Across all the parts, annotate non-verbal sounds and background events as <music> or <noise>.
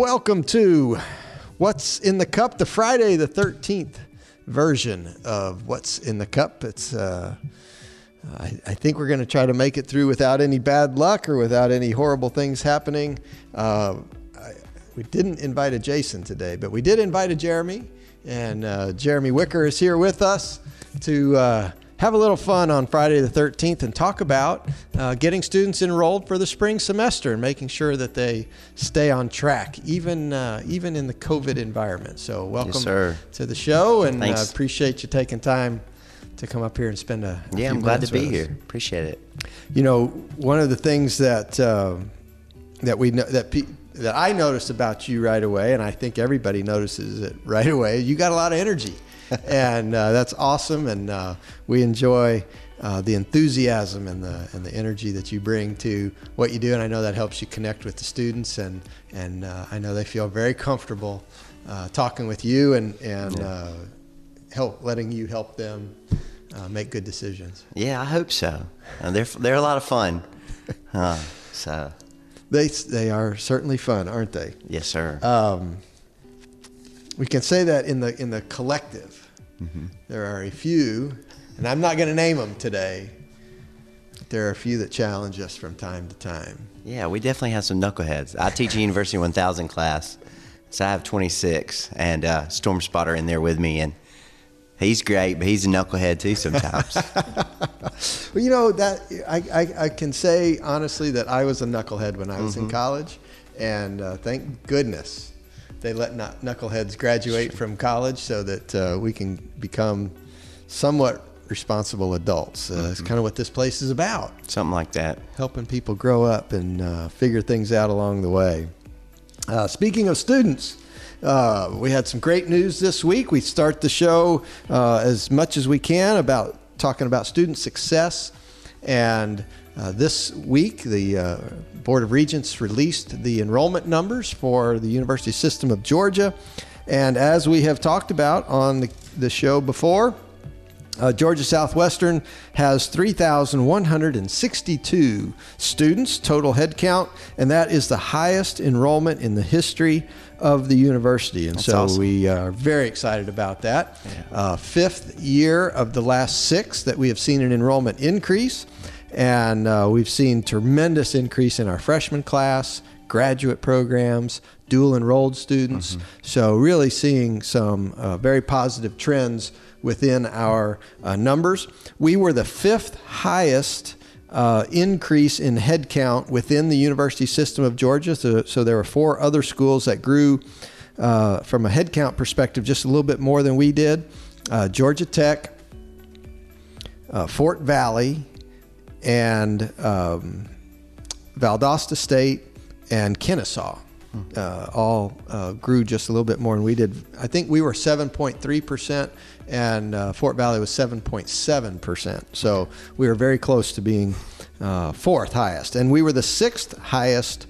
welcome to What's in the Cup, the Friday the 13th version of What's in the Cup. It's, uh, I, I think we're going to try to make it through without any bad luck or without any horrible things happening. Uh, I, we didn't invite a Jason today, but we did invite a Jeremy, and uh, Jeremy Wicker is here with us to uh, have a little fun on Friday the 13th and talk about uh, getting students enrolled for the spring semester and making sure that they stay on track, even uh, even in the COVID environment. So, welcome sir. to the show, and uh, appreciate you taking time to come up here and spend a. a Yeah, I'm glad to be here. Appreciate it. You know, one of the things that uh, that we know, that pe- that I noticed about you right away, and I think everybody notices it right away. You got a lot of energy, <laughs> and uh, that's awesome. And uh, we enjoy uh, the enthusiasm and the and the energy that you bring to what you do. And I know that helps you connect with the students, and and uh, I know they feel very comfortable uh, talking with you and and uh, help letting you help them uh, make good decisions. Yeah, I hope so. Uh, they're they're a lot of fun. <laughs> Uh, so They they are certainly fun, aren't they? yes, sir. Um, we can say that in the in the collective, there are a few, and I'm not going to name them today. but There are a few that challenge us from time to time. yeah, we definitely have some knuckleheads. I teach a University 1000 class, so I have 26, and uh, Storm Spotter in there with me, and he's great, but he's a knucklehead too sometimes. <laughs> Well, you know that I, I, I can say honestly that I was a knucklehead when I was in college, and uh, thank goodness they let knuck- knuckleheads graduate from college so that uh, we can become somewhat responsible adults. Uh, It's kind of what this place is about. Something like that. helping people grow up and uh, figure things out along the way. Uh, speaking of students, uh, we had some great news this week. We start the show uh, as much as we can about talking about student success. And uh, this week, the uh, Board of Regents released the enrollment numbers for the University System of Georgia. And as we have talked about on the, the show before, uh, Georgia Southwestern has 3,162 students total headcount, and that is the highest enrollment in the history of the university. And so awesome. we are very excited about that. Uh, fifth year of the last six that we have seen an enrollment increase, and uh, we've seen tremendous increase in our freshman class, graduate programs, dual enrolled students. So, really seeing some uh, very positive trends within our uh, numbers. We were the fifth highest. Uh, increase in headcount within the University System of Georgia. So, so there were four other schools that grew uh, from a headcount perspective just a little bit more than we did. Uh, Georgia Tech, uh, Fort Valley, and um, Valdosta State and Kennesaw uh, all uh, grew just a little bit more than we did. I think we were 7.3%, and uh, Fort Valley was 7.7%. So we were very close to being uh, fourth highest. And we were the sixth highest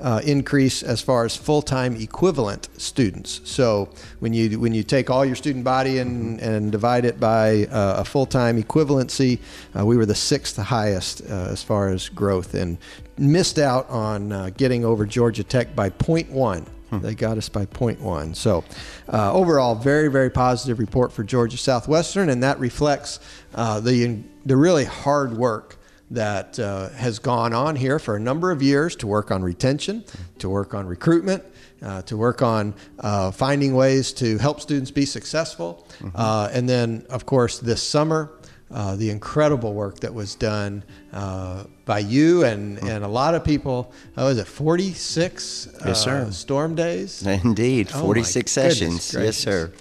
uh, increase as far as full-time equivalent students. So when you when you take all your student body and, and divide it by uh, a full-time equivalency, uh, we were the sixth highest uh, as far as growth and missed out on uh, getting over Georgia Tech by 0.1. They got us by 0.1. So, uh, overall, very, very positive report for Georgia Southwestern, and that reflects uh, the the really hard work that uh, has gone on here for a number of years to work on retention, to work on recruitment, uh, to work on uh, finding ways to help students be successful. Uh, and then, of course, this summer, uh, the incredible work that was done uh, by you and, and a lot of people. Oh, is it 46 Yes, sir. storm days? Indeed, Oh, 46 goodness sessions. Yes, sir.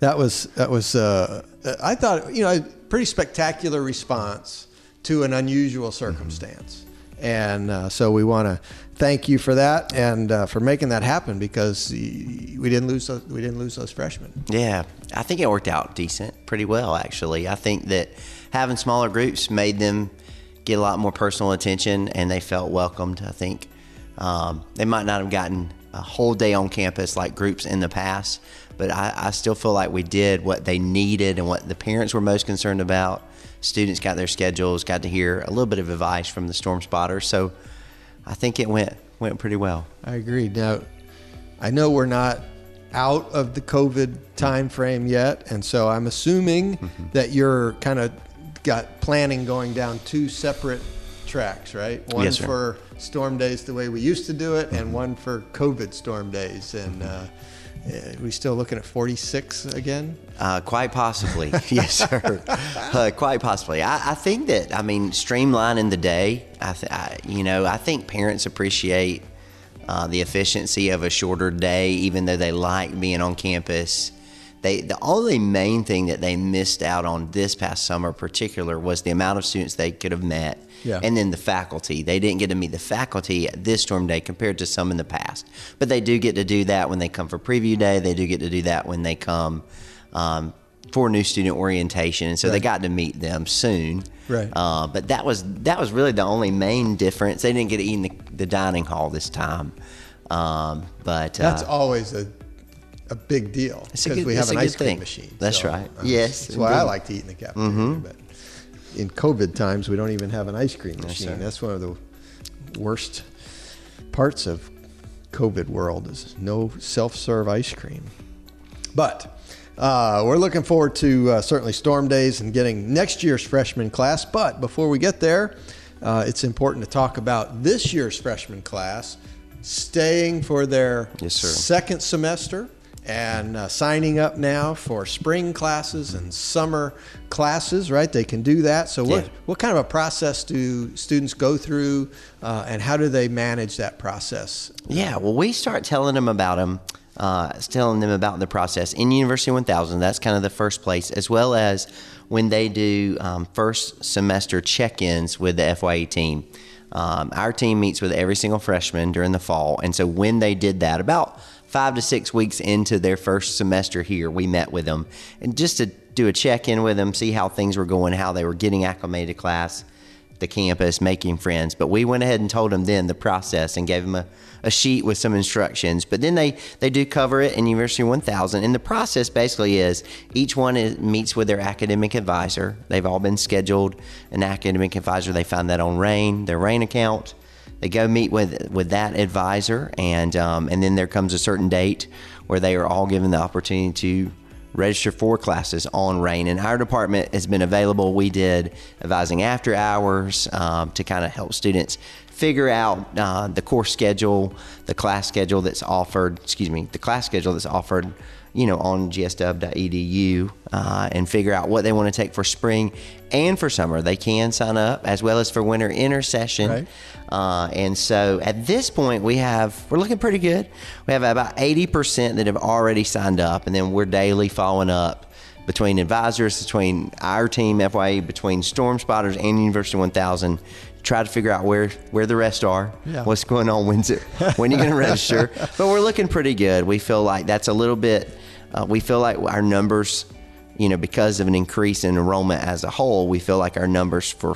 That was that was uh, I thought you know a pretty spectacular response to an unusual circumstance, and uh, so we want to thank you for that and uh, for making that happen because we didn't lose those, we didn't lose those freshmen. Yeah, I think it worked out decent, pretty well actually. I think that having smaller groups made them get a lot more personal attention, and they felt welcomed. I think um, they might not have gotten a whole day on campus like groups in the past, but I, I still feel like we did what they needed and what the parents were most concerned about. Students got their schedules, got to hear a little bit of advice from the storm spotter. so I think it went went pretty well. I agree. Now, I know we're not out of the COVID time frame yet, and so I'm assuming Mm-hmm. that you're kind of got planning going down two separate tracks, right? One Yes, sir. Mm-hmm. for storm days the way we used to do it, and one for COVID storm days. And uh, eh, we still looking at 46 again? Uh, quite possibly, <laughs> yes, sir. Uh, quite possibly. I, I think that I mean streamlining the day. I, th- I you know I think parents appreciate uh, the efficiency of a shorter day, even though they like being on campus. They the only main thing that they missed out on this past summer, in particular, was the amount of students they could have met, Yeah. and then the faculty. They didn't get to meet the faculty at this storm day compared to some in the past, but they do get to do that when they come for preview day. They do get to do that when they come um, for new student orientation, and so they got to meet them soon. Right. Uh, but that was that was really the only main difference. They didn't get to eat in the, the dining hall this time. Um, but That's uh, always a, a big deal because we have a an ice cream thing. machine. That's right. uh, Yes, That's why I. Mm-hmm. like to eat in the cafeteria. But in COVID times, we don't even have an ice cream machine. sir. That's one of the worst parts of COVID world is no self-serve ice cream. But uh, we're looking forward to uh, certainly storm days and getting next year's freshman class. But before we get there, uh, it's important to talk about this year's freshman class staying for their Yes, second semester and uh, signing up now for spring classes and summer classes. Right, they can do that. So, what Yeah. what kind of a process do students go through, uh, and how do they manage that process? Yeah, well, we start telling them about them, uh, telling them about the process in University 1000. That's kind of the first place, as well as when they do um, first semester check ins with the FYE team. Um, our team meets with every single freshman during the fall. And so when they did that, about five to six weeks into their first semester here, we met with them and just to do a check in with them, see how things were going, how they were getting acclimated to class the campus, making friends. But we went ahead and told them then the process and gave them a, a sheet with some instructions. But then they, they do cover it in University 1000. And the process basically is each one is, meets with their academic advisor. They've all been scheduled an academic advisor. They find that on RAIN, their RAIN account. They go meet with with that advisor, and um, and then there comes a certain date where they are all given the opportunity to register for classes on RAIN. And our department has been available. We did advising after hours um, to kind of help students figure out uh, the course schedule, the class schedule that's offered, excuse me, the class schedule that's offered, you know, on gsw.edu uh, and figure out what they want to take for spring and for summer. They can sign up as well as for winter intersession. Right. Uh, and so at this point, we have we're looking pretty good. We have about eighty percent that have already signed up, and then we're daily following up between advisors, between our team FYE, between Storm Spotters and University One Thousand. Try to figure out where where the rest are. Yeah. What's going on? When's it? When are you going <laughs> to register? But we're looking pretty good. We feel like that's a little bit. Uh, we feel like our numbers you know, because of an increase in enrollment as a whole, we feel like our numbers for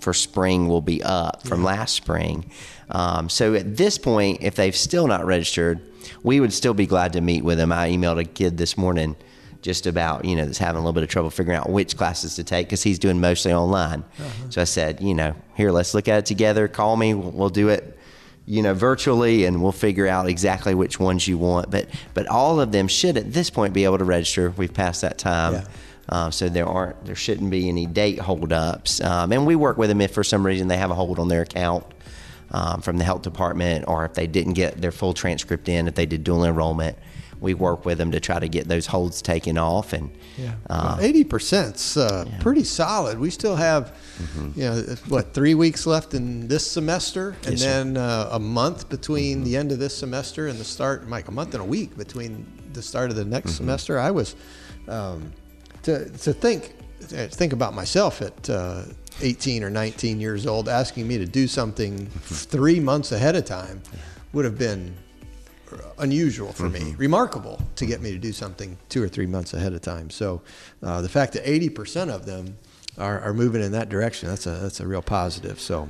for spring will be up from last spring. Um, so at this point, if they've still not registered, we would still be glad to meet with them. I emailed a kid this morning just about you know that's having a little bit of trouble figuring out which classes to take because he's doing mostly online. So I said, you know, here let's look at it together. Call me. We'll, we'll do it you know, virtually, and we'll figure out exactly which ones you want. But but all of them should at this point be able to register. We've passed that time. Yeah. Uh, so there aren't, there shouldn't be any date holdups, um, and we work with them if for some reason they have a hold on their account um, from the health department, or if they didn't get their full transcript in, if they did dual enrollment, we work with them to try to get those holds taken off. And uh, Eighty percent's uh, pretty solid. We still have, Mm-hmm. you know, what three weeks left in this semester, and Yes. Mm-hmm. then uh, a month between the end of this semester and the start, Mike, a month and a week between the start of the next Mm-hmm. semester. I was um, to to think uh, think about myself at. Uh, 18 or 19 years old, asking me to do something Mm-hmm. three months ahead of time would have been unusual for me, remarkable to get me to do something two or three months ahead of time. So uh, the fact that 80% of them are, are moving in that direction, that's a, that's a real positive. So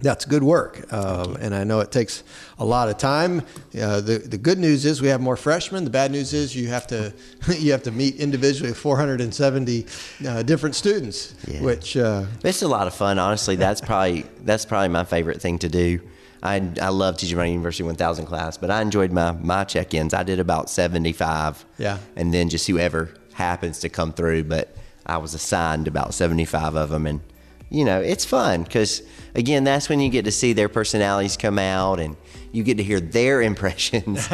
that's good work. Uh, and I know it takes a lot of time. Uh, the, the good news is we have more freshmen. The bad news is you have to, <laughs> you have to meet individually with 470 uh, different students, Yeah. which uh, It's a lot of fun, honestly. That's <laughs> probably that's probably my favorite thing to do. I, I love teaching my University 1000 class, but I enjoyed my, my check ins. I did about 75. Yeah. And then just whoever happens to come through. But I was assigned about 75 of them. And, you know, it's fun because, again, that's when you get to see their personalities come out and you get to hear their <laughs> impressions <laughs>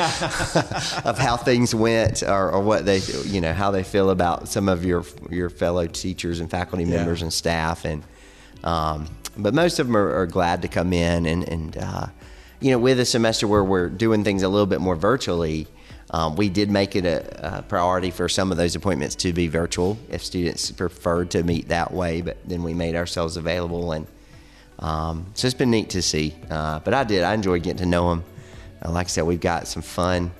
of how things went or, or, what they, you know, how they feel about some of your, your fellow teachers and faculty members yeah. and staff. And, um, but most of them are, are, glad to come in and, and uh, you know, with a semester where we're doing things a little bit more virtually, um, we did make it a, a, priority for some of those appointments to be virtual if students preferred to meet that way, but then we made ourselves available. And um, so it's been neat to see. Uh, but I did, I enjoyed getting to know them. Uh, like I said, we've got some fun,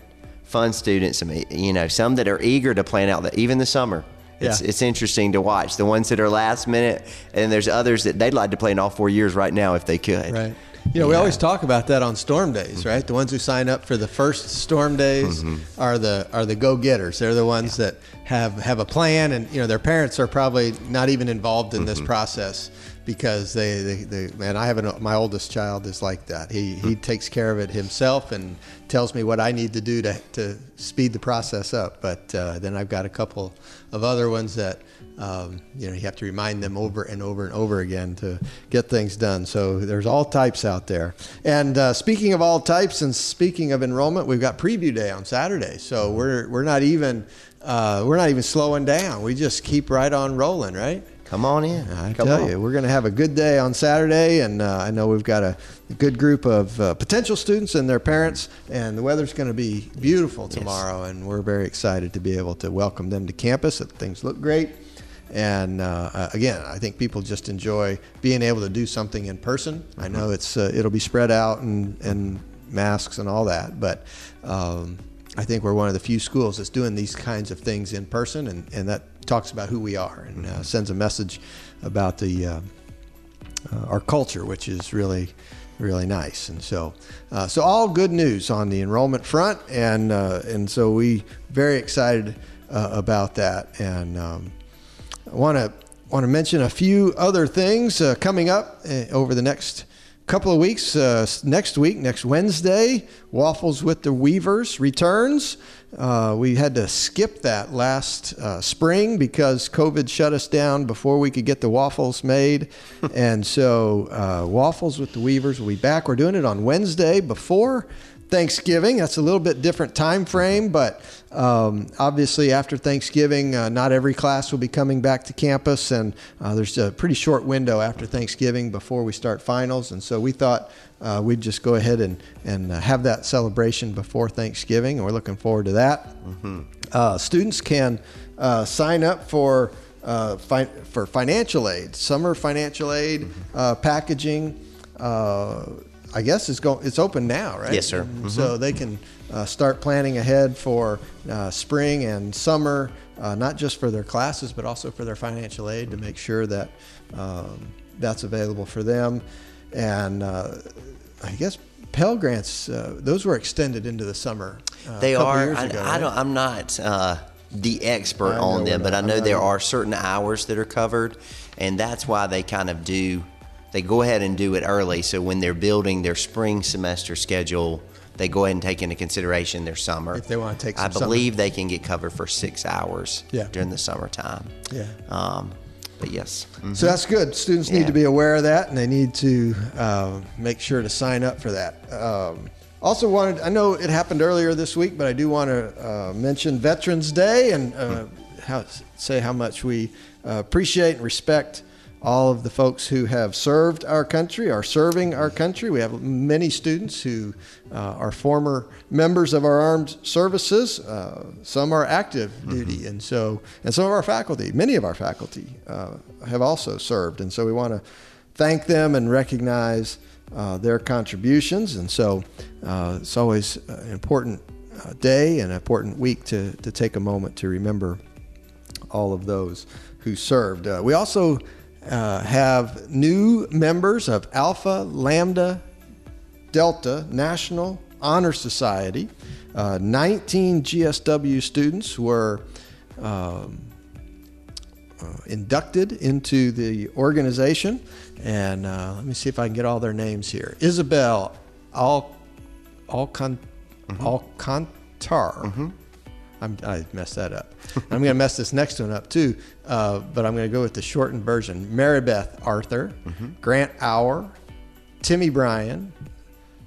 fun students, some, you know, some that are eager to plan out the, even the summer. It's, yeah. it's interesting to watch the ones that are last minute, and there's others that they'd like to play in all four years right now if they could. Right. You know, yeah. we always talk about that on storm days, right? The ones who sign up for the first storm days mm-hmm. are the are the go getters. They're the ones yeah. that have have a plan, and you know their parents are probably not even involved in mm-hmm. this process because they, they, they man, I have an, my oldest child is like that. He he mm-hmm. takes care of it himself and tells me what I need to do to to speed the process up. But uh, then I've got a couple of other ones that um, you know, you have to remind them over and over and over again to get things done. So there's all types out there. And uh, speaking of all types, and speaking of enrollment, we've got preview day on Saturday. So we're we're not even uh, we're not even slowing down. We just keep right on rolling, right? Come on in. I Come tell on. you, we're going to have a good day on Saturday, and uh, I know we've got a good group of uh, potential students and their parents, and the weather's going to be beautiful tomorrow, yes. and we're very excited to be able to welcome them to campus. Things look great. And uh, uh, again, I think people just enjoy being able to do something in person. I mm-hmm. know it's uh, it'll be spread out and, and masks and all that, but um, I think we're one of the few schools that's doing these kinds of things in person, and, and that talks about who we are and uh, mm-hmm. sends a message about the uh, uh, our culture, which is really really nice. And so, uh, so all good news on the enrollment front, and uh, and so we very excited uh, about that. And um, I want to want to mention a few other things uh, coming up uh, over the next couple of weeks. Uh, next week, next Wednesday, Waffles with the Weavers returns. Uh, we had to skip that last uh, spring because COVID shut us down before we could get the waffles made. <laughs> and so, uh, Waffles with the Weavers will be back. We're doing it on Wednesday before Thanksgiving. That's a little bit different time frame, but um, obviously after Thanksgiving, uh, not every class will be coming back to campus, and uh, there's a pretty short window after Thanksgiving before we start finals. And so we thought uh, we'd just go ahead and and uh, have that celebration before Thanksgiving, and we're looking forward to that. Mm-hmm. Uh, students can uh, sign up for. Fi- for financial aid, summer financial aid, mm-hmm. packaging, I guess it's going. It's open now, right? Yes, sir. Mm-hmm. So they can uh, start planning ahead for uh, spring and summer, uh, not just for their classes, but also for their financial aid to make sure that um, that's available for them. And uh, I guess Pell Grants, uh, those were extended into the summer. Uh, they are. I, ago, I right? don't. I'm not the expert on them, but I know there are certain hours that are covered, and that's why they kind of do they go ahead and do it early. So when they're building their spring semester schedule, they go ahead and take into consideration their summer. If they want to take, I believe summer. they can get covered for six hours yeah. during the summertime. Yeah. Um, but yes. Mm-hmm. So that's good. Students yeah. need to be aware of that, and they need to uh, make sure to sign up for that. Um, also wanted, I know it happened earlier this week, but I do want to uh, mention Veterans Day and uh, mm-hmm. how, say how much we uh, appreciate and respect all of the folks who have served our country, are serving our country. We have many students who uh, are former members of our armed services. Uh, some are active mm-hmm. duty, and so and some of our faculty, many of our faculty, uh, have also served, and so we want to thank them and recognize uh, their contributions. And so uh, it's always an important uh, day and an important week to to take a moment to remember all of those who served. we also uh, have new members of Alpha Lambda Delta National Honor Society. Uh, 19 GSW students were um, uh, inducted into the organization. And uh, let me see if I can get all their names here Isabel Al Alcan Alcantar. I'm, I messed that up. I'm going to mess this next one up too, uh, but I'm going to go with the shortened version. Marybeth Arthur, Grant Hour, Timmy Bryan,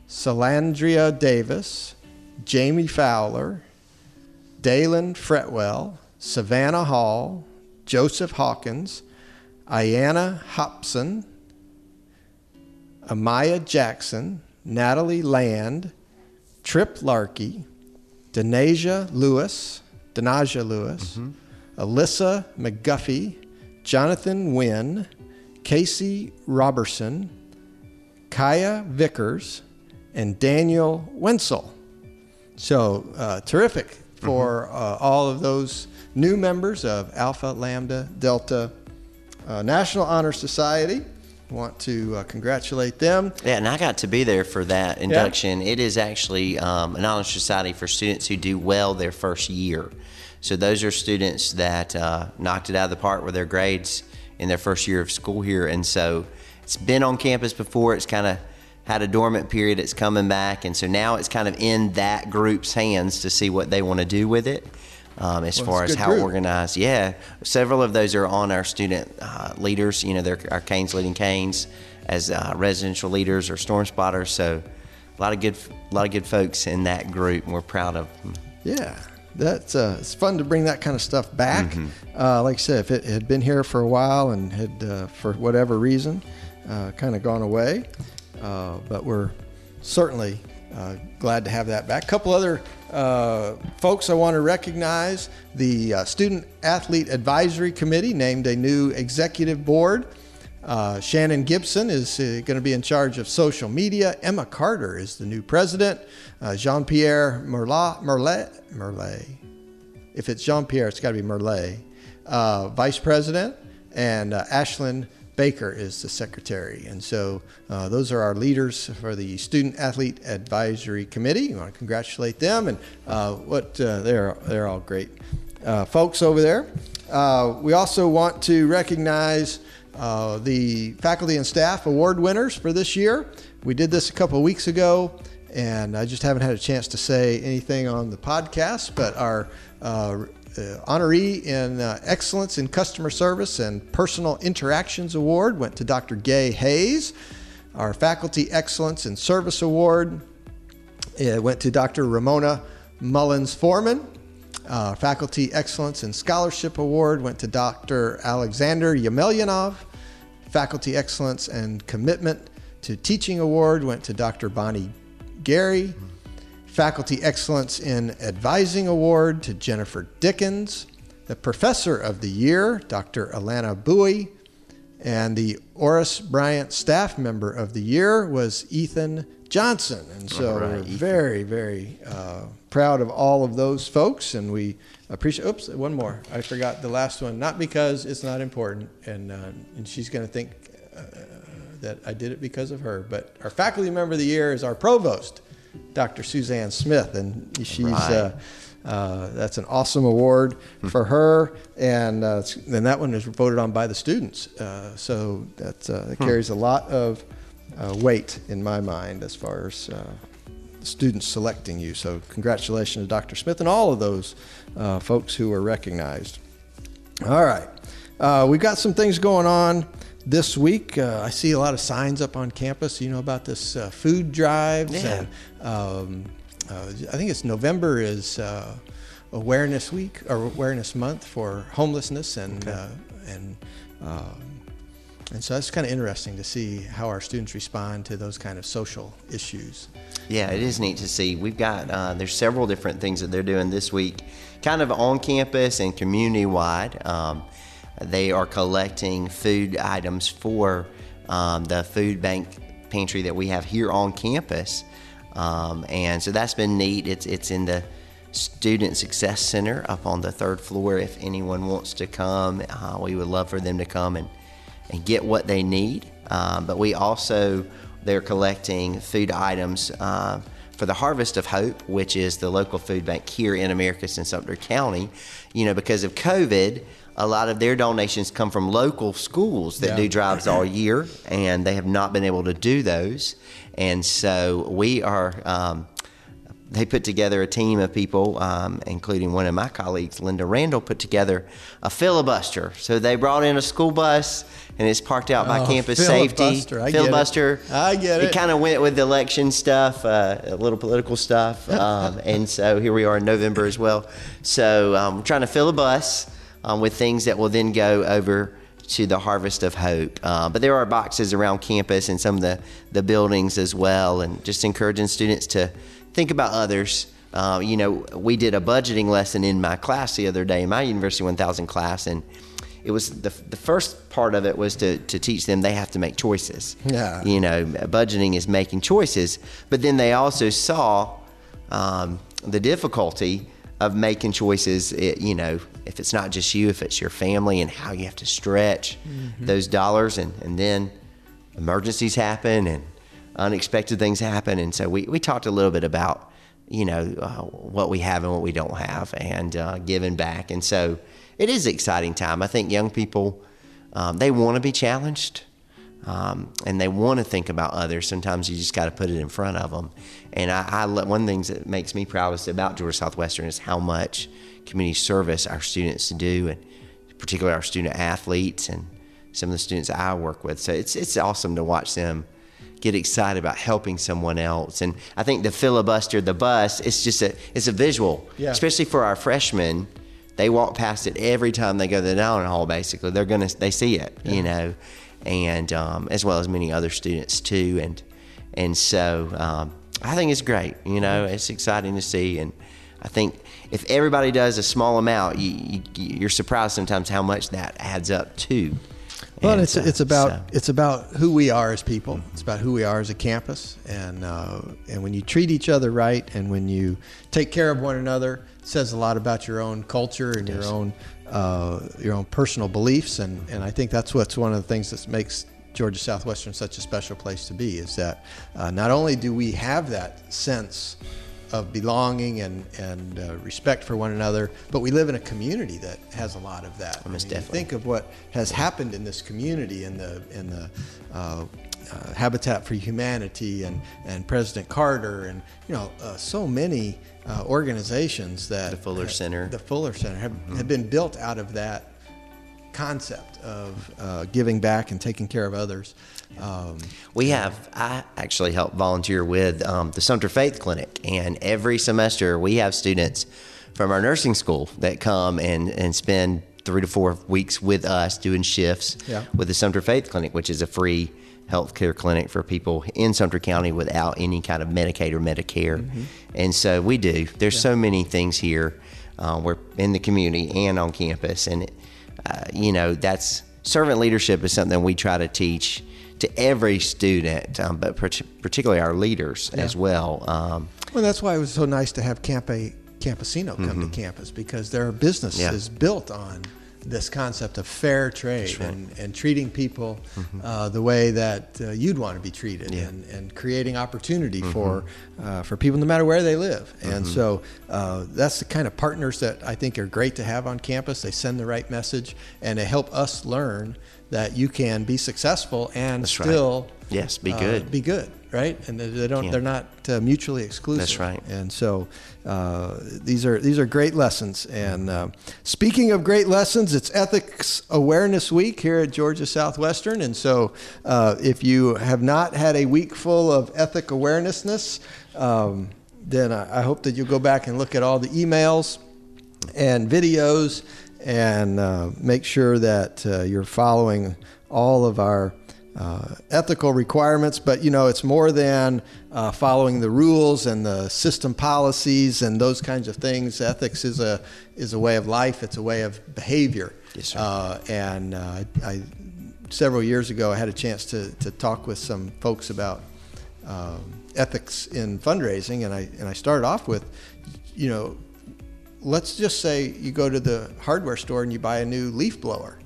Salandria Davis, Jamie Fowler, Dalen Fretwell, Savannah Hall, Joseph Hawkins, Ayanna Hobson, Amaya Jackson, Natalie Land, Trip Larkey, Denasia Lewis, Denasia Lewis, Alyssa McGuffey, Jonathan Wynn, Casey Robertson, Kaya Vickers, and Daniel Wenzel. So uh, terrific for uh, all of those new members of Alpha Lambda Delta uh, National Honor Society. Want to uh, congratulate them. Yeah, and I got to be there for that induction. It is actually um, an honor society for students who do well their first year. So those are students that uh, knocked it out of the park with their grades in their first year of school here, and so it's been on campus before. It's kind of had a dormant period. It's coming back, and so now it's kind of in that group's hands to see what they want to do with it. Um, as Well, far as how group. organized, yeah, several of those are on our student uh, leaders. You know, they're our Canes leading Canes as uh, residential leaders or storm spotters. So a lot of good, a lot of good folks in that group, and we're proud of them. Yeah, that's uh, it's fun to bring that kind of stuff back. Mm-hmm. Uh, like I said, if it had been here for a while and had, uh, for whatever reason, uh, kind of gone away, uh, but we're certainly uh, glad to have that back. A couple other uh, folks I want to recognize: the uh, Student Athlete Advisory Committee named a new executive board. Uh, Shannon Gibson is uh, going to be in charge of social media. Emma Carter is the new president. Jean Pierre Merla, Merlet, Merlet. If it's Jean Pierre, it's got to be Merlet, vice president. And Ashlyn Baker is the secretary. And so uh, those are our leaders for the Student Athlete Advisory Committee. We want to congratulate them. And uh, what uh, they're, they're all great uh, folks over there. Uh, we also want to recognize uh, the faculty and staff award winners for this year. We did this a couple of weeks ago, and I just haven't had a chance to say anything on the podcast. But our honoree in uh, Excellence in Customer Service and Personal Interactions Award went to Dr. Gay Hayes. Our Faculty Excellence in Service Award it went to Dr. Ramona Mullins Foreman. Uh, Faculty Excellence and Scholarship Award went to Dr. Alexander Yemelyanov. Faculty Excellence and Commitment to Teaching Award went to Dr. Bonnie Gary. Faculty Excellence in Advising Award to Jennifer Dickens. The Professor of the Year, Dr. Alana Bowie. And the Oris Bryant Staff Member of the Year was Ethan Johnson. And so right, we're Ethan. very, very uh, proud of all of those folks. And we appreciate, oops, one more. I forgot the last one. Not because it's not important. And, uh, and she's going to think uh, that I did it because of her. But our Faculty Member of the Year is our Provost, Dr. Suzanne Smith. And she's. Right. Uh, uh, that's an awesome award for her, and uh, and that one is voted on by the students. Uh, so that, uh, that carries a lot of uh, weight in my mind as far as uh, students selecting you. So congratulations to Dr. Smith and all of those uh, folks who were recognized. All right, uh, we've got some things going on this week. Uh, I see a lot of signs up on campus. You know about this uh, food drives Yeah. and um, uh, I think it's November is uh, Awareness Week or Awareness Month for homelessness and uh, and um, and so that's kind of interesting to see how our students respond to those kind of social issues. Yeah, it is neat to see. We've got uh, there's several different things that they're doing this week, kind of on campus and community wide. Um, they are collecting food items for um, the food bank pantry that we have here on campus, um, and so that's been neat. It's it's in the Student Success Center up on the third floor. If anyone wants to come, uh, we would love for them to come and and get what they need. Um, but we also they're collecting food items uh, for the Harvest of Hope, which is the local food bank here in Americus in Sumter County. You know, because of COVID, a lot of their donations come from local schools that Yeah. do drives all year, and they have not been able to do those. And so we are. Um, they put together a team of people, um, including one of my colleagues, Linda Randall, put together a filibuster. So they brought in a school bus, and it's parked out by Oh, campus safety. filibuster. I get it. filibuster. I get it. It kind of went with the election stuff, uh, a little political stuff, <laughs> um, and so here we are in November as well. So um, we're trying to fill a bus um, with things that will then go over to the Harvest of Hope. Uh, but there are boxes around campus and some of the, the buildings as well, and just encouraging students to think about others. Uh, you know, we did a budgeting lesson in my class the other day, in my University 1000 class, and it was the, the first part of it was to, to teach them they have to make choices. Yeah. You know, budgeting is making choices, but then they also saw um, the difficulty of making choices. It, you know, if it's not just you, if it's your family, and how you have to stretch those dollars, and and then emergencies happen and unexpected things happen, and so we we talked a little bit about you know uh, what we have and what we don't have, and uh, giving back, and so it is an exciting time. I think young people um, they want to be challenged um, and they want to think about others. Sometimes you just got to put it in front of them. And I, I one of the things that makes me proudest about Georgia Southwestern is how much community service our students do, and particularly our student athletes and some of the students I work with. So it's it's awesome to watch them get excited about helping someone else. And I think the filibuster, the bus, it's just a it's a visual, Yeah. especially for our freshmen. They walk past it every time they go to the dining hall. Basically, they're gonna they see it, you know, and um, as well as many other students too. And and so um, I think it's great. You know, it's exciting to see. And I think if everybody does a small amount, you, you, you're surprised sometimes how much that adds up to. Well, And it's so- it's about so- it's about who we are as people. It's about who we are as a campus, and uh, and when you treat each other right, and when you take care of one another, it says a lot about your own culture and your own uh, your own personal beliefs. And and I think that's what's one of the things that makes Georgia Southwestern such a special place to be is that uh, not only do we have that sense of belonging and and uh, respect for one another, but we live in a community that has a lot of that. I mean, think of what has happened in this community in the in the uh, uh, Habitat for Humanity and and President Carter and you know uh, so many uh, organizations that The Fuller Center. the Fuller Center have, have been built out of that concept of uh, giving back and taking care of others. Um, We have, I actually help volunteer with um, the Sumter Faith Clinic, and every semester we have students from our nursing school that come and, and spend three to four weeks with us doing shifts Yeah. with the Sumter Faith Clinic, which is a free healthcare clinic for people in Sumter County without any kind of Medicaid or Medicare. And so we do. There's so many things here. Uh, we're in the community and on campus, and uh, you know that's servant leadership is something we try to teach to every student, um, but partic- particularly our leaders as well. Um, Well, that's why it was so nice to have Campe Campesino come to campus because their business Yeah. is built on this concept of fair trade and, and treating people uh, the way that uh, you'd want to be treated Yeah. and, and creating opportunity for uh, for people no matter where they live. And so uh, that's the kind of partners that I think are great to have on campus. They send the right message and they help us learn that you can be successful and That's right. still Yes, be uh, good. be good, right? And they, they don't Yeah. they're not uh, mutually exclusive. That's right. And so uh, these are these are great lessons. And uh, speaking of great lessons, it's Ethics Awareness Week here at Georgia Southwestern. And so uh, if you have not had a week full of ethic awarenessness, um, then I, I hope that you'll go back and look at all the emails and videos and uh, make sure that uh, you're following all of our uh, ethical requirements. But you know, it's more than uh, following the rules and the system policies and those kinds of things. Ethics is a is a way of life. It's a way of behavior. Yes, sir. Uh, and uh, I, several years ago, I had a chance to, to talk with some folks about um, ethics in fundraising, and I and I started off with, you know, let's just say you go to the hardware store and you buy a new leaf blower.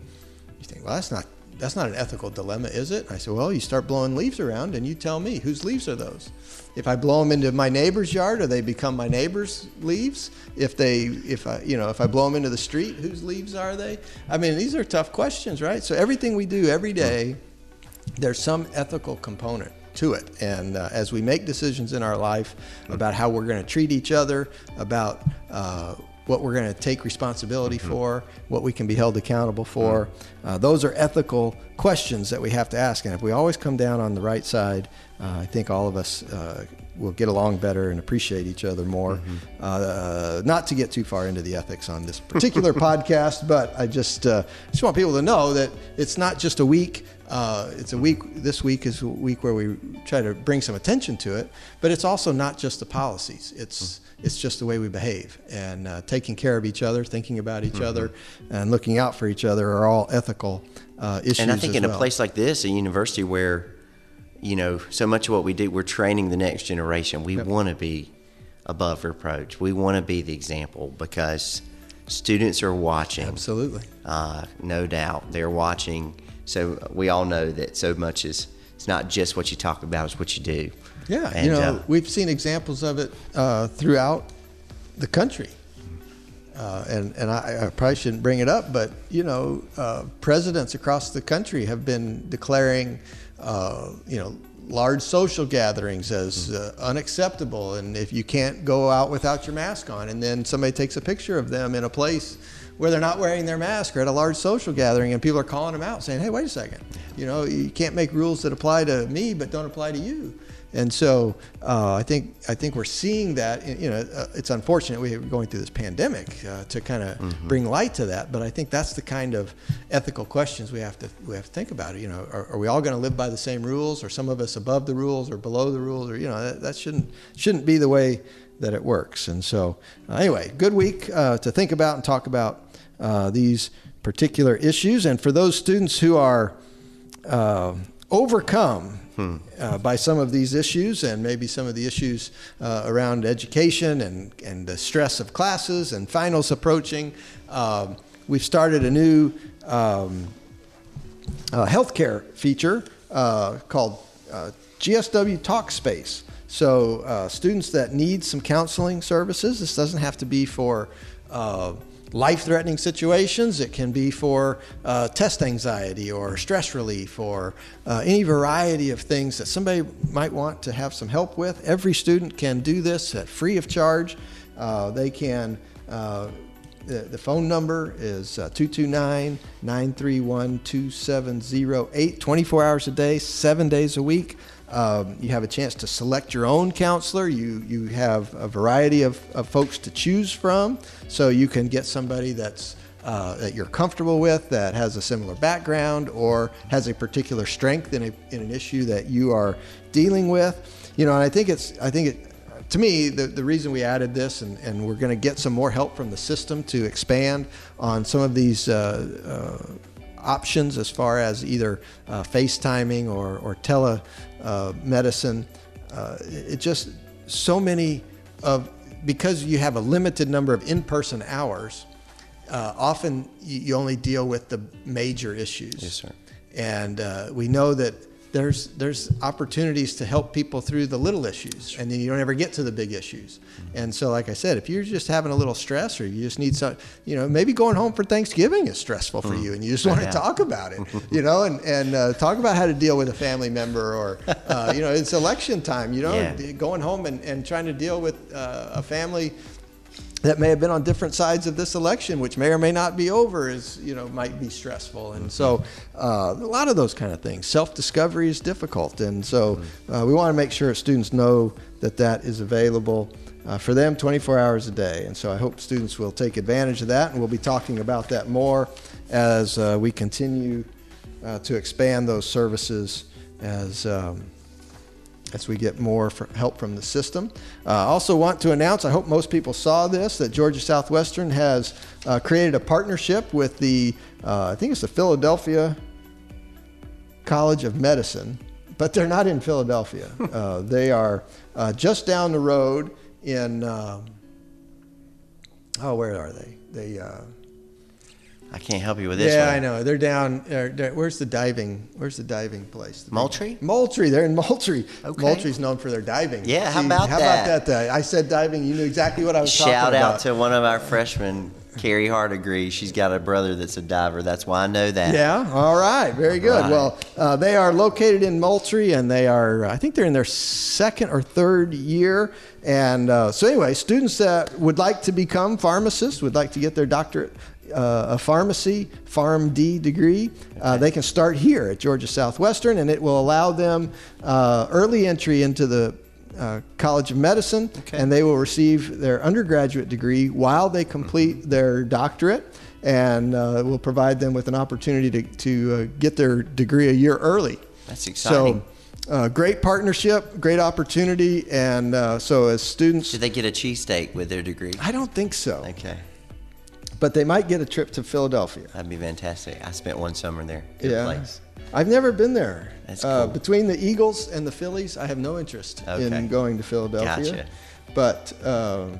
You think, well, that's not that's not an ethical dilemma, is it? I said, well, you start blowing leaves around and you tell me whose leaves are those. If I blow them into my neighbor's yard, do they become my neighbor's leaves? If they, if I, you know, if I blow them into the street, whose leaves are they? I mean, these are tough questions, right? So everything we do every day, there's some ethical component to it. And uh, as we make decisions in our life about how we're going to treat each other, about uh, what we're going to take responsibility mm-hmm. for, what we can be held accountable for. Mm-hmm. Uh, those are ethical questions that we have to ask. And if we always come down on the right side, uh, I think all of us uh, will get along better and appreciate each other more. Mm-hmm. Uh, not to get too far into the ethics on this particular <laughs> podcast, but I just uh, just want people to know that it's not just a week. Uh, it's a week. This week is a week where we try to bring some attention to it, but it's also not just the policies. It's it's just the way we behave and uh, taking care of each other, thinking about each mm-hmm. other, and looking out for each other are all ethical uh, issues. And I think in well. a place like this, a university where you know so much of what we do, we're training the next generation. We yep. want to be above reproach. We want to be the example because students are watching. Absolutely. Uh, no doubt, they're watching so we all know that so much is it's not just what you talk about; it's what you do. Yeah, and, you know, uh, we've seen examples of it uh, throughout the country. Uh, and and I, I, probably shouldn't bring it up, but you know, uh, presidents across the country have been declaring, uh, you know, large social gatherings as uh, unacceptable, and if you can't go out without your mask on, and then somebody takes a picture of them in a place where they're not wearing their mask or at a large social gathering and people are calling them out saying, hey, wait a second. You know, you can't make rules that apply to me but don't apply to you. And so uh, I think I think we're seeing that. You know, uh, it's unfortunate we're going through this pandemic uh, to kind of mm-hmm. bring light to that. But I think that's the kind of ethical questions we have to we have to think about. You know, are, are we all going to live by the same rules? Or some of us above the rules or below the rules? Or you know, that, that shouldn't shouldn't be the way that it works. And so uh, anyway, good week uh, to think about and talk about uh, these particular issues. And for those students who are uh, overcome hmm. uh, by some of these issues and maybe some of the issues uh, around education and, and the stress of classes and finals approaching, um, we've started a new um, uh, healthcare feature uh, called GSW Talkspace. So, students that need some counseling services, this doesn't have to be for life threatening situations. It can be for uh, test anxiety or stress relief or uh, any variety of things that somebody might want to have some help with. Every student can do this at free of charge. Uh, they can. The, the, phone number is uh, 229 931 2708, 24 hours a day, seven days a week. Um, you have a chance to select your own counselor. You you have a variety of, of folks to choose from, so you can get somebody that's uh, that you're comfortable with, that has a similar background, or has a particular strength in, a, in an issue that you are dealing with. You know, and I think it's I think it to me, the, the reason we added this, and, and we're going to get some more help from the system to expand on some of these uh, uh, options as far as either uh, FaceTiming or, or telemedicine. Uh, it just so many of because you have a limited number of in-person hours. Uh, often you, you, only deal with the major issues. Yes, sir. And uh, we know that there's there's opportunities to help people through the little issues, and then you don't ever get to the big issues. Mm-hmm. And so, like I said, if you're just having a little stress, or you just need some, you know, maybe going home for Thanksgiving is stressful for mm-hmm. you, and you just want to talk about it, <laughs> you know, and and uh, talk about how to deal with a family member, or uh, you know, it's election time, you know, yeah. going home and, and trying to deal with uh, a family that may have been on different sides of this election, which may or may not be over, is you know might be stressful, and so uh, a lot of those kind of things. Self-discovery is difficult, and so uh, we want to make sure students know that that is available uh, for them 24 hours a day. And so I hope students will take advantage of that, and we'll be talking about that more as uh, we continue uh, to expand those services as. Um, as we get more help from the system. Uh, I also want to announce, I hope most people saw this, that Georgia Southwestern has uh, created a partnership with the, uh, I think it's the Philadelphia College of Medicine, but they're not in Philadelphia. <laughs> Uh, they are uh, just down the road in, um, oh, where are they? They, uh, I can't help you with this yeah, one. I know. They're down. Uh, they're- where's the diving? Where's the diving place? The Moultrie? Moultrie. They're in Moultrie. Okay. Moultrie's known for their diving. Yeah, how about how that? How about that? I said diving. You knew exactly what I was Shout talking out about. to one of our freshmen, Carrie Hardegree. She's got a brother that's a diver. That's why I know that. Yeah. All right. Very good. right. Well, uh, they are located in Moultrie, and they are. I think they're in their second or third year. And uh, so, anyway, students that would like to become pharmacists, would like to get their doctorate uh, of pharmacy, PharmD degree, uh, they can start here at Georgia Southwestern, and it will allow them uh, early entry into the uh, College of Medicine, Okay. and they will receive their undergraduate degree while they complete their doctorate, and uh, will provide them with an opportunity to, to uh, get their degree a year early. That's exciting. So, uh, great partnership, great opportunity, and uh, so as students, Should they get a cheesesteak with their degree? I don't think so, Okay. But they might get a trip to Philadelphia. That'd be fantastic. I spent one summer there. Good yeah, place. I've never been there. That's Uh, between the Eagles and the Phillies, I have no interest Okay. in going to Philadelphia. Gotcha. But um,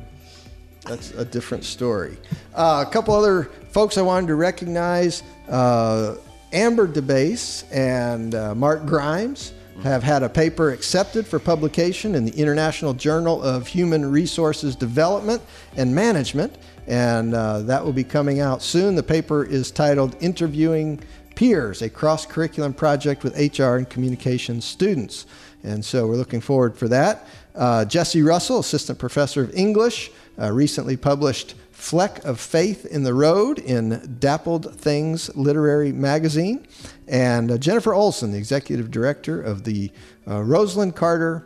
that's a different story. Uh, a couple other folks I wanted to recognize: uh, Amber DeBase and uh, Mark Grimes have had a paper accepted for publication in the International Journal of Human Resources Development and Management, and uh, that will be coming out soon. The paper is titled "Interviewing." Peers, a cross curriculum project with HR and communications students. And so we're looking forward for that. Uh, Jesse Russell, assistant professor of English, uh, recently published Fleck of Faith in the Road in Dappled Things Literary Magazine. And uh, Jennifer Olsen, the executive director of the uh, Rosalynn Carter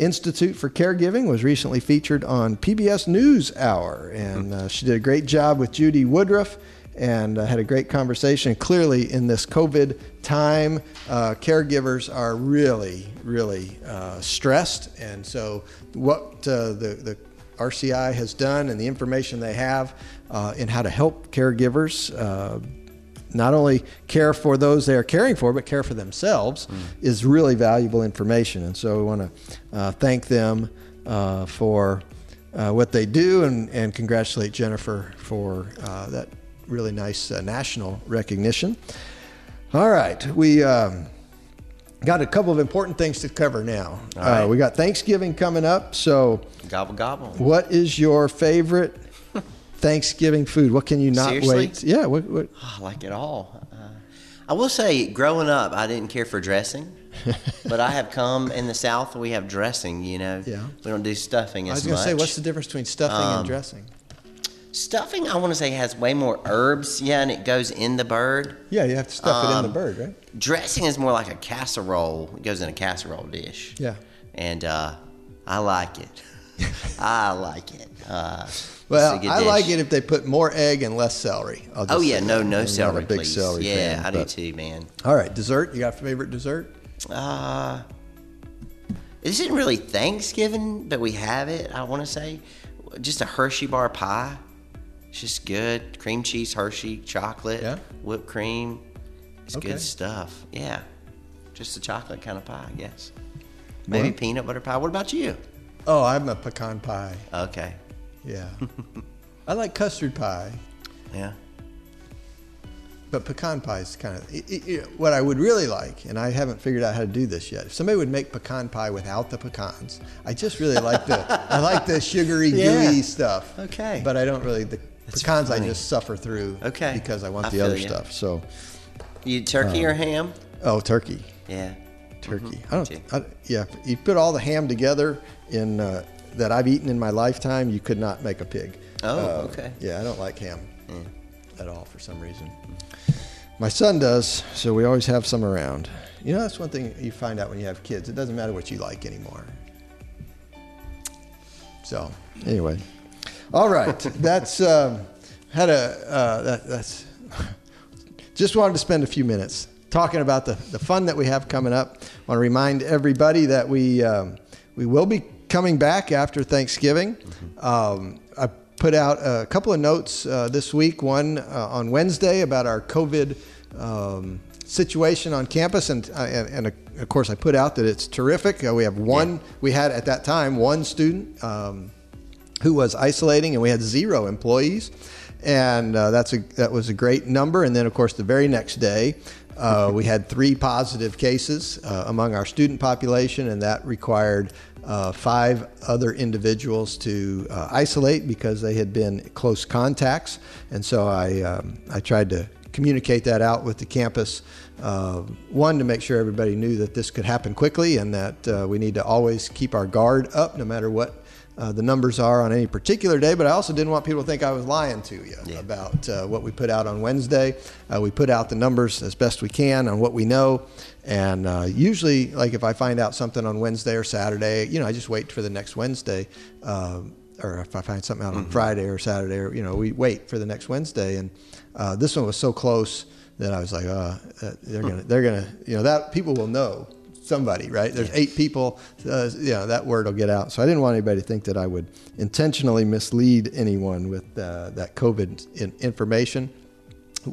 Institute for Caregiving was recently featured on PBS News Hour, and uh, she did a great job with Judy Woodruff and uh, had a great conversation. Clearly, in this COVID time, uh, caregivers are really, really uh, stressed, and so what uh, the the RCI has done and the information they have uh, in how to help caregivers. Not only care for those they are caring for, but care for themselves is really valuable information. And so we want to uh, thank them uh, for uh, what they do and, and congratulate Jennifer for uh, that really nice uh, national recognition. All right, we um, got a couple of important things to cover now. Right. Uh, we got Thanksgiving coming up. So, Gobble gobble. what is your favorite Thanksgiving food? What can you not Seriously? wait? Yeah, what, what, Oh, I like it all. Uh, I will say, growing up, I didn't care for dressing, <laughs> but I have come in the South. We have dressing. You know, Yeah. we don't do stuffing as much. I was going to say, what's the difference between stuffing and Um, dressing? stuffing? I want to say has way more herbs. Yeah, and it goes in the bird. Yeah, you have to stuff it in um, the bird, right? Dressing is more like a casserole. It goes in a casserole dish. Yeah. and uh, I like it. <laughs> I like it. Uh, Well, I like it if they put more egg and less celery. Oh yeah, no, no I'm celery, big please. celery yeah, fan, I do but- too, man. All right, dessert. You got a favorite dessert? Uh, this isn't really Thanksgiving, but we have it. I want to say, just a Hershey bar pie. It's just good. Cream cheese, Hershey, chocolate, Yeah? whipped cream. It's Okay. good stuff. Yeah, just a chocolate kind of pie, I guess. Maybe Well- peanut butter pie. What about you? Oh, I'm a pecan pie. Okay. Yeah. <laughs> I like custard pie, Yeah. but pecan pie is kind of it, it- what I would really like, and I haven't figured out how to do this yet. If somebody would make pecan pie without the pecans, I just really like the I like the sugary, <laughs> Yeah. gooey stuff. Okay. But I don't really the That's pecans I funny. just suffer through. Okay. Because I want I the feel other ya. stuff. So, You turkey or ham? oh, turkey. Yeah. turkey. Mhm, I don't. I, yeah, you put all the ham together in uh, that I've eaten in my lifetime, you could not make a pig. Oh, Uh, okay. Yeah, I don't like ham at all for some reason. My son does, so we always have some around. You know, that's one thing you find out when you have kids. It doesn't matter what you like anymore. So, anyway, all right. <laughs> That's um, had a uh, that, that's just wanted to spend a few minutes talking about the, the fun that we have coming up. I want to remind everybody that we um, we will be coming back after Thanksgiving. Um, I put out a couple of notes uh, this week. One uh, on Wednesday about our COVID. Um, situation on campus and, uh, and and of course I put out that it's terrific uh, we have one we had at that time one student um, who was isolating, and we had zero employees. and uh, that's a that was a great number. And then, of course, the very next day, uh, we had three positive cases uh, among our student population, and that required uh, five other individuals to uh, isolate because they had been close contacts. And so I, um, I tried to communicate that out with the campus. Uh, one, to make sure everybody knew that this could happen quickly and that uh, we need to always keep our guard up no matter what uh, the numbers are on any particular day, but I also didn't want people to think I was lying to you yeah. about uh, what we put out on Wednesday. Uh, we put out the numbers as best we can on what we know. And uh, usually, like if I find out something on Wednesday or Saturday, you know, I just wait for the next Wednesday. Uh, or if I find something out on mm-hmm. Friday or Saturday, or, you know, we wait for the next Wednesday. And uh, this one was so close that I was like, they're going to, they're going to, you know, that people will know somebody, right? There's eight people. Uh, you know, that word will get out. So I didn't want anybody to think that I would intentionally mislead anyone with uh, that COVID in- information.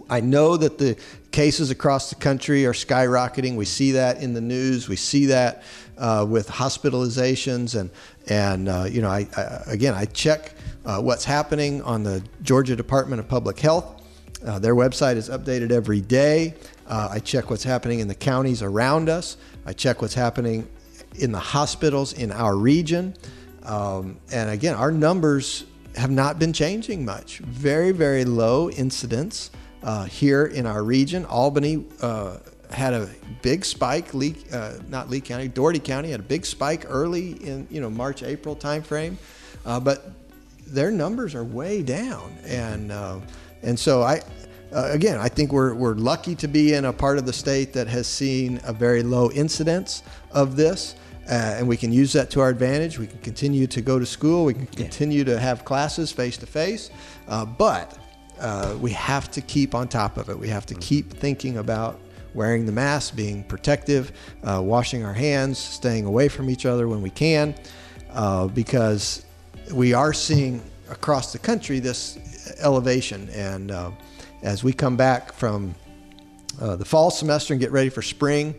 I know that the cases across the country are skyrocketing. We see that in the news. We see that uh, with hospitalizations and and uh, you know I, I, again I check uh, what's happening on the Georgia Department of Public Health. Uh, their website is updated every day. Uh, I check what's happening in the counties around us. I check what's happening in the hospitals in our region. Um, and again, our numbers have not been changing much. Very, very low incidence uh, here in our region. Albany uh, had a big spike. Lee, uh, not Lee County, Dougherty County had a big spike early in you know March, April timeframe, uh, but their numbers are way down. And uh, and so I uh, again, I think we're, we're lucky to be in a part of the state that has seen a very low incidence of this. Uh, and we can use that to our advantage. We can continue to go to school. We can continue yeah. to have classes face to face. But uh, we have to keep on top of it. We have to keep thinking about wearing the mask, being protective, uh, washing our hands, staying away from each other when we can, uh, because we are seeing across the country this elevation. And uh, as we come back from uh, the fall semester and get ready for spring.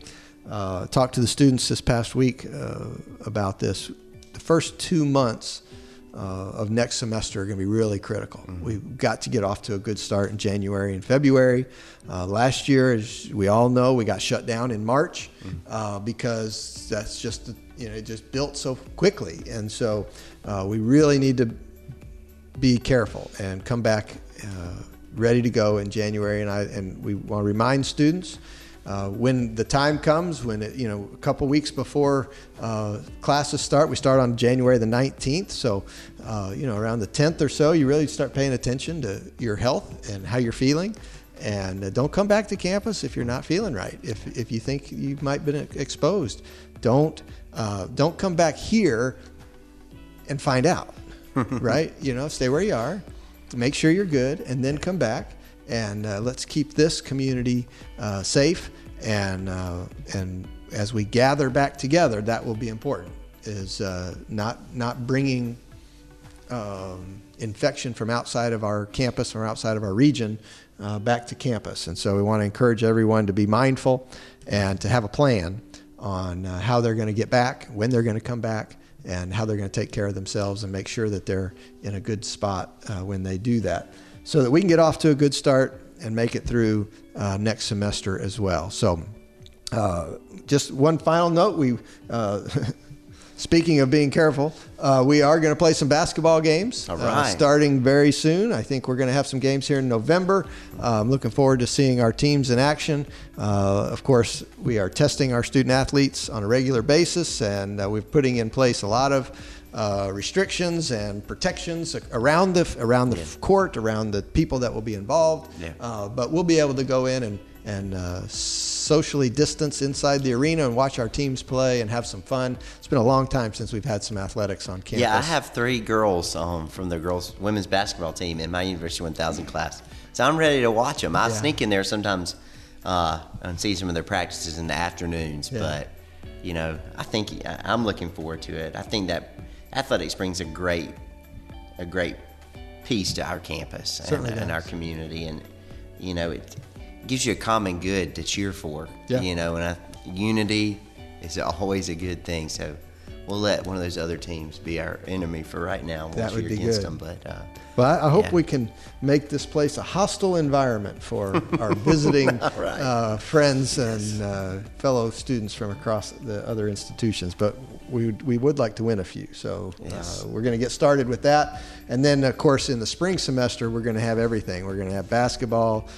Uh, talked to the students this past week uh, about this. The first two months uh, of next semester are going to be really critical. Mm-hmm. We've got to get off to a good start in January and February. Uh, last year, as we all know, we got shut down in March mm-hmm. Uh, because that's just you know it just built so quickly, and so we really need to be careful and come back ready to go in January, and I and we want to remind students. Uh, when the time comes, when it, you know, a couple weeks before uh, classes start, we start on January the 19th. So, uh, you know, around the 10th or so, you really start paying attention to your health and how you're feeling. And uh, don't come back to campus if you're not feeling right. If, if you think you might have been exposed, don't uh, don't come back here and find out. <laughs> right? You know, stay where you are make sure you're good, and then come back and uh, let's keep this community uh, safe. And uh, and as we gather back together, that will be important. Is uh, not not bringing um, infection from outside of our campus or outside of our region uh, back to campus. And so we want to encourage everyone to be mindful and to have a plan on how they're going to get back, when they're going to come back, and how they're going to take care of themselves and make sure that they're in a good spot uh, when they do that so that we can get off to a good start and make it through uh, next semester as well. So, uh, just one final note we uh, <laughs> Speaking of being careful, uh, we are going to play some basketball games uh, starting very soon. I think we're going to have some games here in November. Uh, I'm looking forward to seeing our teams in action. Uh, of course, we are testing our student athletes on a regular basis, and uh, we're putting in place a lot of uh, restrictions and protections around the around the yeah. court, around the people that will be involved. Yeah. but we'll be able to go in and and uh, socially distance inside the arena and watch our teams play and have some fun. It's been a long time since we've had some athletics on campus. Yeah, I have three girls um, from the girls women's basketball team in my University 1000 class, so I'm ready to watch them. I yeah. sneak in there sometimes uh, and see some of their practices in the afternoons, yeah. but you know, I think I'm looking forward to it. I think that athletics brings a great, a great piece to our campus and, and, our community, and you know, it gives you a common good to cheer for. Yeah. You know, and I, unity is always a good thing. So we'll let one of those other teams be our enemy for right now. We'll That would be against good. them, but uh, Well, I, I hope Yeah. we can make this place a hostile environment for <laughs> our visiting Right. uh, friends and uh, fellow students from across the other institutions. But we, we would like to win a few. So Yes. uh, we're going to get started with that. And then, of course, in the spring semester, we're going to have everything. We're going to have basketball.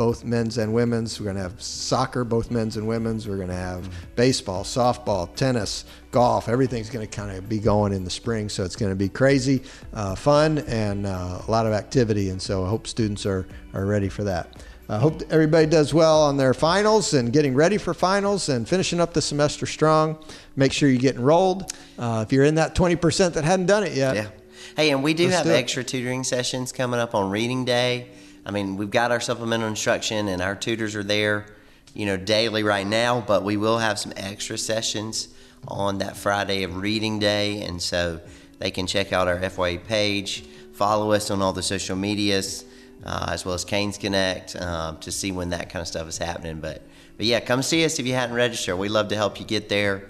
Both men's and women's. We're going to have soccer, both men's and women's. We're going to have baseball, softball, tennis, golf. Everything's going to kind of be going in the spring. So it's going to be crazy, uh, fun, and uh, a lot of activity. And so I hope students are, are ready for that. I hope everybody does well on their finals and getting ready for finals and finishing up the semester strong. Make sure you get enrolled. Uh, if you're in that 20% that hadn't done it yet, yeah. Hey, and we do Let's have do extra tutoring sessions coming up on reading day. I mean, we've got our supplemental instruction, and our tutors are there, you know, daily right now. But we will have some extra sessions on that Friday of reading day, and so they can check out our FYE page, follow us on all the social medias, uh, as well as Canes Connect um, to see when that kind of stuff is happening. But but yeah, come see us if you hadn't registered. We love to help you get there,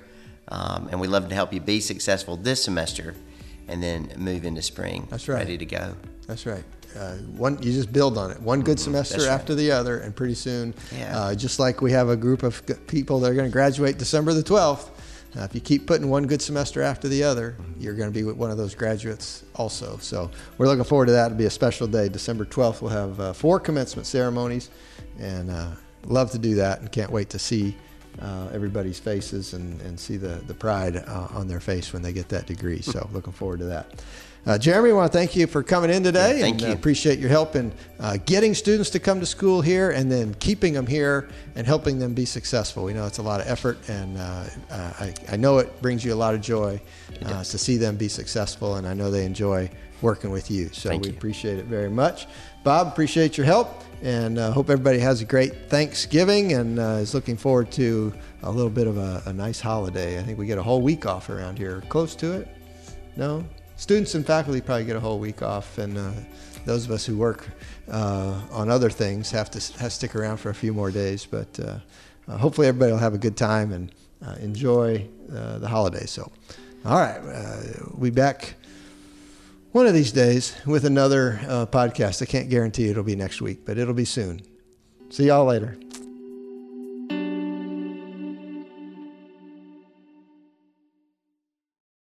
um, and we love to help you be successful this semester, and then move into spring. That's right. Ready to go. That's right. Uh, one, you just build on it. One good semester Mm-hmm. That's right. after the other, and pretty soon, Yeah. uh, just like we have a group of people that are going to graduate December the 12th, uh, if you keep putting one good semester after the other, you're going to be one of those graduates also. So we're looking forward to that. It'll be a special day. December 12th, we'll have uh, four commencement ceremonies, and uh, love to do that, and can't wait to see uh, everybody's faces and, and see the, the pride uh, on their face when they get that degree. So <laughs> looking forward to that. Uh, Jeremy, I want to thank you for coming in today. Yeah, thank and, uh, you. appreciate your help in uh, getting students to come to school here and then keeping them here and helping them be successful. We know it's a lot of effort, and uh, I, I know it brings you a lot of joy uh, to see them be successful, and I know they enjoy working with you. So Thank we you. appreciate it very much. Bob, appreciate your help, and uh, hope everybody has a great Thanksgiving and uh, is looking forward to a little bit of a, a nice holiday. I think we get a whole week off around here, close to it. No, students and faculty probably get a whole week off, and uh, those of us who work uh, on other things have to have to stick around for a few more days. But uh, uh, hopefully, everybody will have a good time and enjoy the holidays. So, all right, we'll be back one of these days with another uh, podcast. I can't guarantee it'll be next week, but it'll be soon. See y'all later.